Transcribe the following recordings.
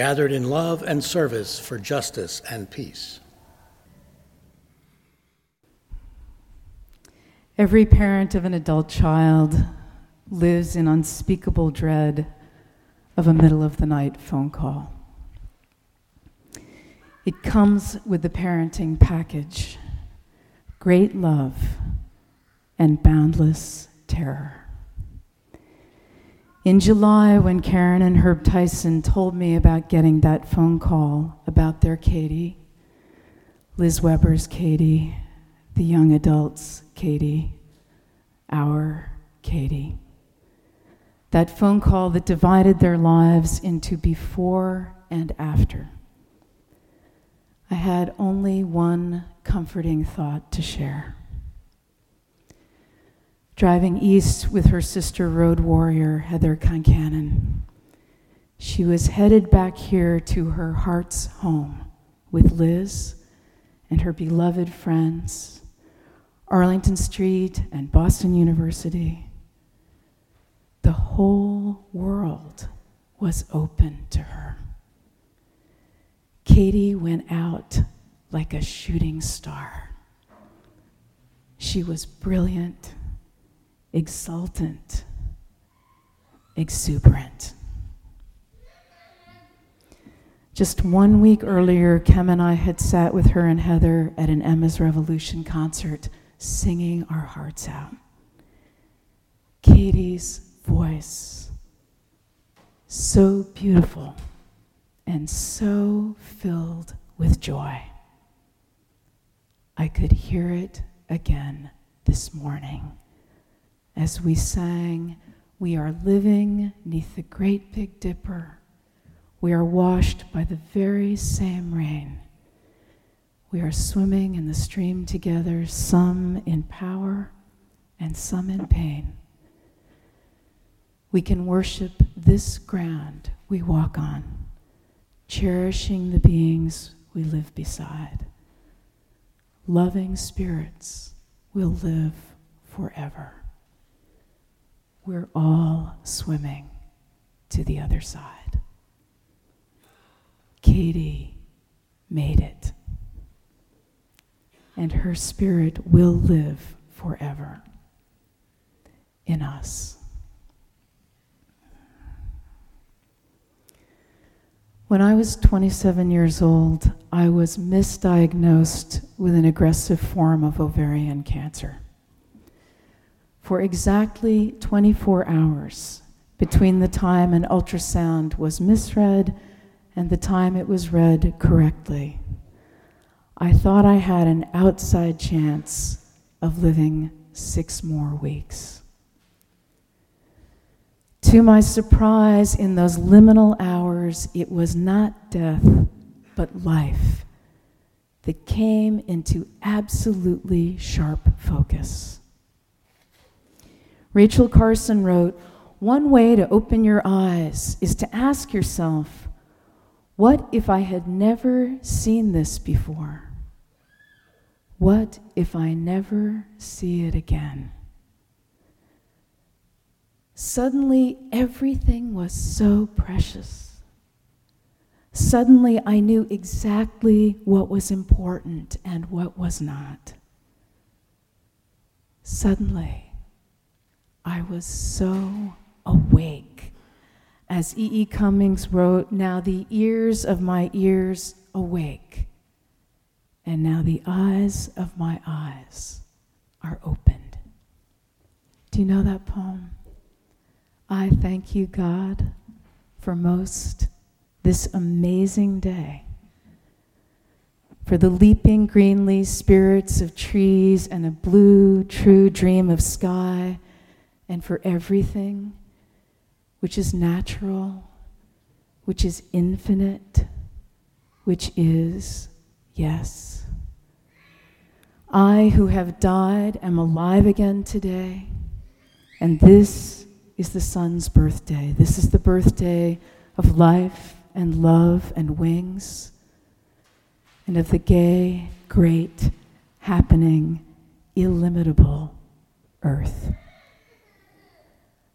gathered in love and service for justice and peace. Every parent of an adult child lives in unspeakable dread of a middle of the night phone call. It comes with the parenting package great love and boundless terror. In July, when Karen and Herb Tyson told me about getting that phone call about their Katie, Liz Weber's Katie, the young adults' Katie, our Katie, that phone call that divided their lives into before and after, I had only one comforting thought to share driving east with her sister road warrior, Heather Concannon. She was headed back here to her heart's home with Liz and her beloved friends, Arlington Street and Boston University. The whole world was open to her. Katie went out like a shooting star. She was brilliant exultant, exuberant. Just one week earlier, Kem and I had sat with her and Heather at an Emma's Revolution concert, singing our hearts out. Katie's voice, so beautiful and so filled with joy. I could hear it again this morning as we sang, We are living neath the great Big Dipper. We are washed by the very same rain. We are swimming in the stream together, some in power and some in pain. We can worship this ground we walk on, cherishing the beings we live beside. Loving spirits will live forever we're all swimming to the other side. Katie made it, and her spirit will live forever in us. When I was 27 years old, I was misdiagnosed with an aggressive form of ovarian cancer for exactly 24 hours between the time an ultrasound was misread and the time it was read correctly. I thought I had an outside chance of living six more weeks. To my surprise, in those liminal hours, it was not death, but life that came into absolutely sharp focus. Rachel Carson wrote One way to open your eyes is to ask yourself, What if I had never seen this before? What if I never see it again? Suddenly, everything was so precious. Suddenly, I knew exactly what was important and what was not. Suddenly, I was so awake. As E. E. Cummings wrote, Now the ears of my ears awake, and now the eyes of my eyes are opened. Do you know that poem? I thank you, God, for most this amazing day, for the leaping greenly spirits of trees and a blue, true dream of sky and for everything which is natural which is infinite, which is yes. I, who have died, am alive again today, and this is the sun's birthday. This is the birthday of life and love and wings, and of the gay, great, happening, illimitable earth.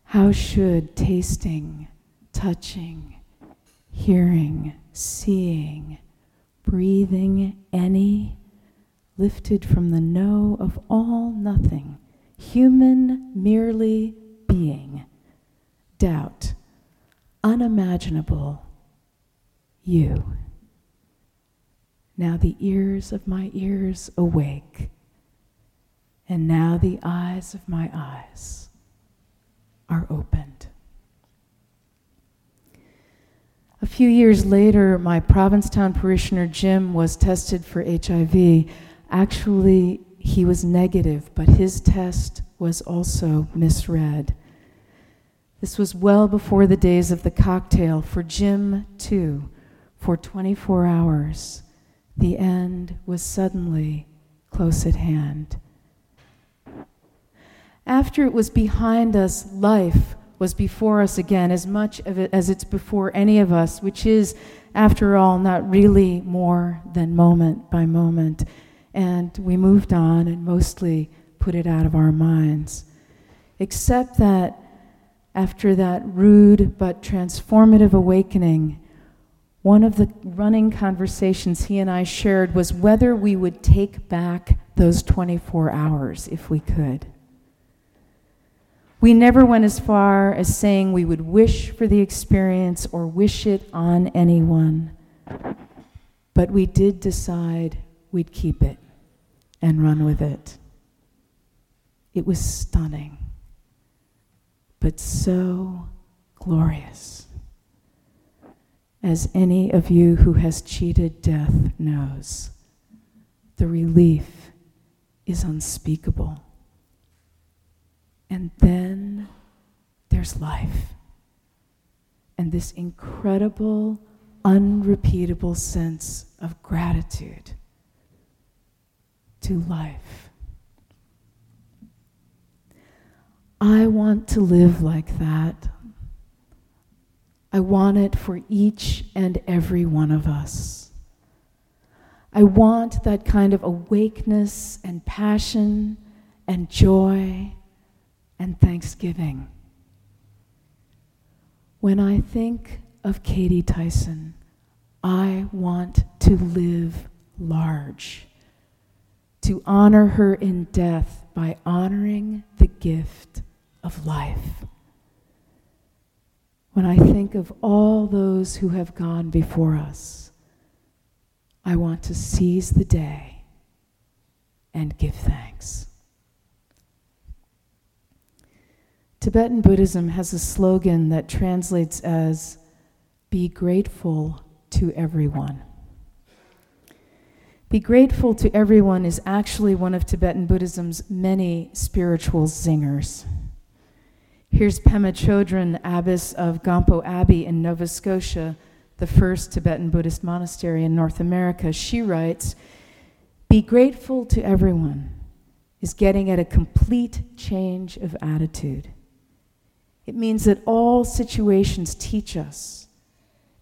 How should tasting, touching, hearing, seeing, breathing any, lifted from the no of all nothing, human merely being, doubt, unimaginable, you. Now the ears of my ears awake, and now the eyes of my eyes are opened. A few years later, my Provincetown parishioner Jim was tested for HIV. Actually, he was negative, but his test was also misread. This was well before the days of the cocktail. For Jim, too, for 24 hours, the end was suddenly close at hand. After it was behind us, life was before us again, as much of it as it's before any of us, which is, after all, not really more than moment by moment. And we moved on and mostly put it out of our minds. Except that after that rude but transformative awakening, one of the running conversations he and I shared was whether we would take back those 24 hours if we could. We never went as far as saying we would wish for the experience or wish it on anyone, but we did decide we'd keep it and run with it. It was stunning, but so glorious. As any of you who has cheated death knows, the relief is unspeakable. And then there's life. And this incredible, unrepeatable sense of gratitude to life. I want to live like that. I want it for each and every one of us. I want that kind of awakeness and passion and joy and thanksgiving. When I think of Katie Tyson, I want to live large, to honor her in death by honoring the gift of life. When I think of all those who have gone before us, I want to seize the day and give thanks. Tibetan Buddhism has a slogan that translates as be grateful to everyone. Be grateful to everyone is actually one of Tibetan Buddhism's many spiritual zingers. Here's Pema Chodron, abbess of Gampo Abbey in Nova Scotia, the first Tibetan Buddhist monastery in North America. She writes Be grateful to everyone is getting at a complete change of attitude. It means that all situations teach us,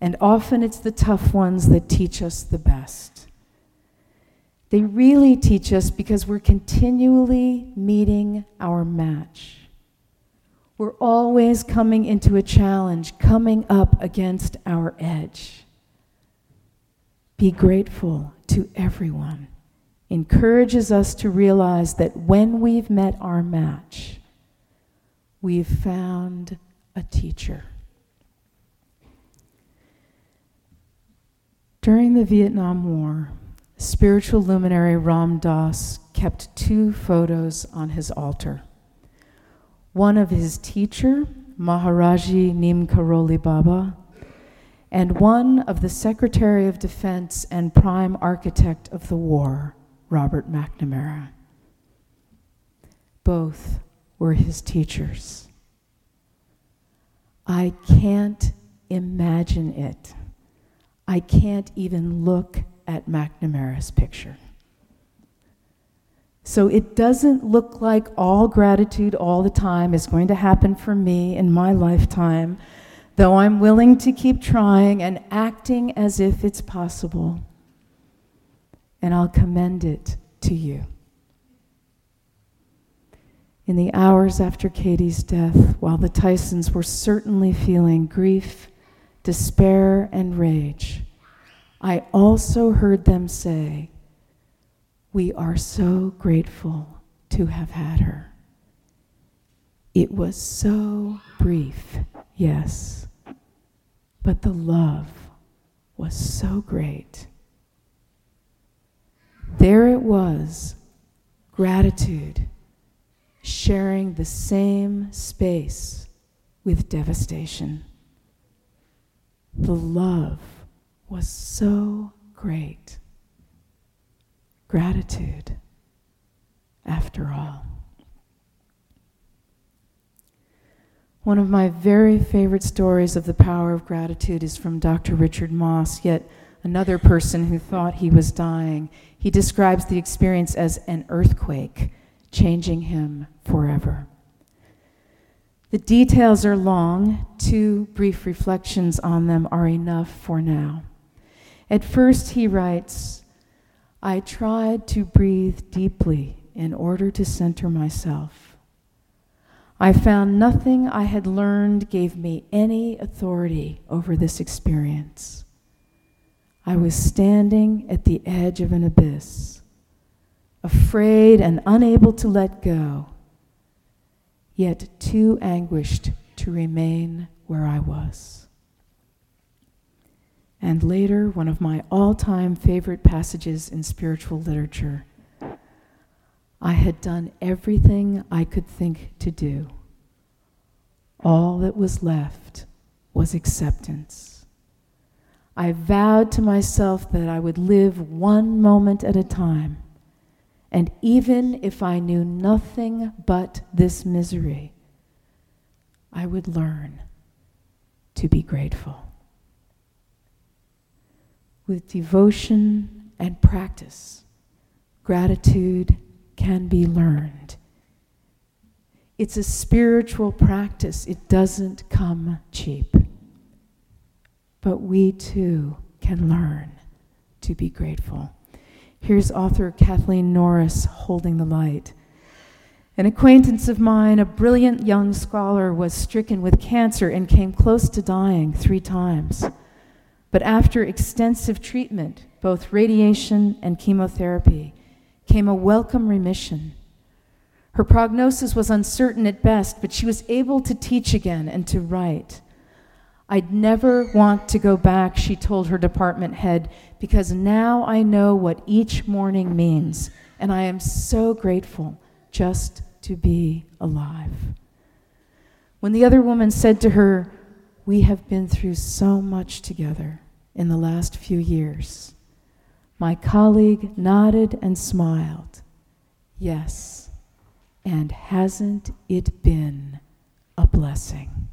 and often it's the tough ones that teach us the best. They really teach us because we're continually meeting our match. We're always coming into a challenge, coming up against our edge. Be grateful to everyone. Encourages us to realize that when we've met our match, we've found a teacher. During the Vietnam War, spiritual luminary Ram Dass kept two photos on his altar. One of his teacher, Maharaji Neem Karoli Baba, and one of the Secretary of Defense and prime architect of the war, Robert McNamara. Both were his teachers. I can't imagine it. I can't even look at McNamara's picture. So it doesn't look like all gratitude all the time is going to happen for me in my lifetime, though I'm willing to keep trying and acting as if it's possible. And I'll commend it to you. In the hours after Katie's death, while the Tysons were certainly feeling grief, despair, and rage, I also heard them say, We are so grateful to have had her. It was so brief, yes, but the love was so great. There it was, gratitude sharing the same space with devastation. The love was so great. Gratitude, after all. One of my very favorite stories of the power of gratitude is from Dr. Richard Moss, yet another person who thought he was dying. He describes the experience as an earthquake changing him forever. The details are long, two brief reflections on them are enough for now. At first, he writes, I tried to breathe deeply in order to center myself. I found nothing I had learned gave me any authority over this experience. I was standing at the edge of an abyss afraid and unable to let go, yet too anguished to remain where I was. And later, one of my all time favorite passages in spiritual literature. I had done everything I could think to do. All that was left was acceptance. I vowed to myself that I would live one moment at a time and even if I knew nothing but this misery, I would learn to be grateful. With devotion and practice, gratitude can be learned. It's a spiritual practice, it doesn't come cheap. But we too can learn to be grateful. Here's author Kathleen Norris holding the light. An acquaintance of mine, a brilliant young scholar, was stricken with cancer and came close to dying three times. But after extensive treatment, both radiation and chemotherapy, came a welcome remission. Her prognosis was uncertain at best, but she was able to teach again and to write. I'd never want to go back, she told her department head, because now I know what each morning means, and I am so grateful just to be alive. When the other woman said to her, We have been through so much together in the last few years, my colleague nodded and smiled. Yes, and hasn't it been a blessing?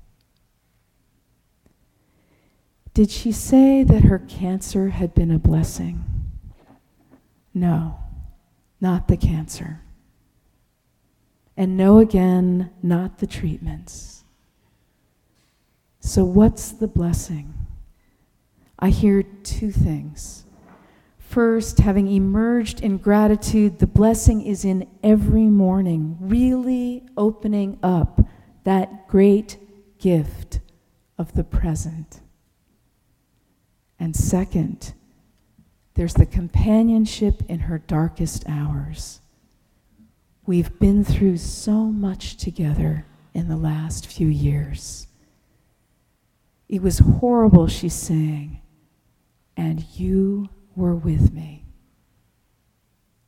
Did she say that her cancer had been a blessing? No, not the cancer. And no, again, not the treatments. So, what's the blessing? I hear two things. First, having emerged in gratitude, the blessing is in every morning, really opening up that great gift of the present. And second, there's the companionship in her darkest hours. We've been through so much together in the last few years. It was horrible, she's saying, and you were with me.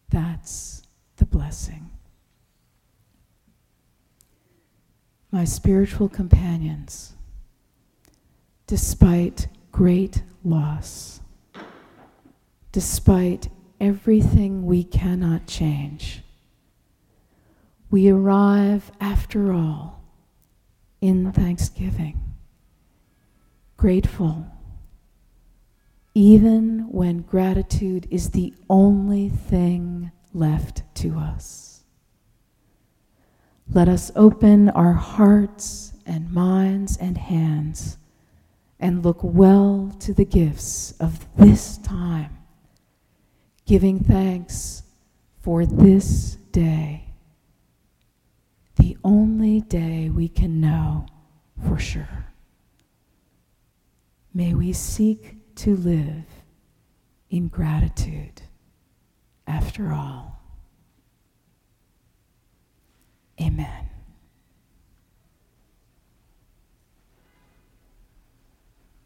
That's the blessing. My spiritual companions, despite great loss, despite everything we cannot change. We arrive, after all, in thanksgiving, grateful, even when gratitude is the only thing left to us. Let us open our hearts and minds and hands and look well to the gifts of this time, giving thanks for this day, the only day we can know for sure. May we seek to live in gratitude after all. Amen.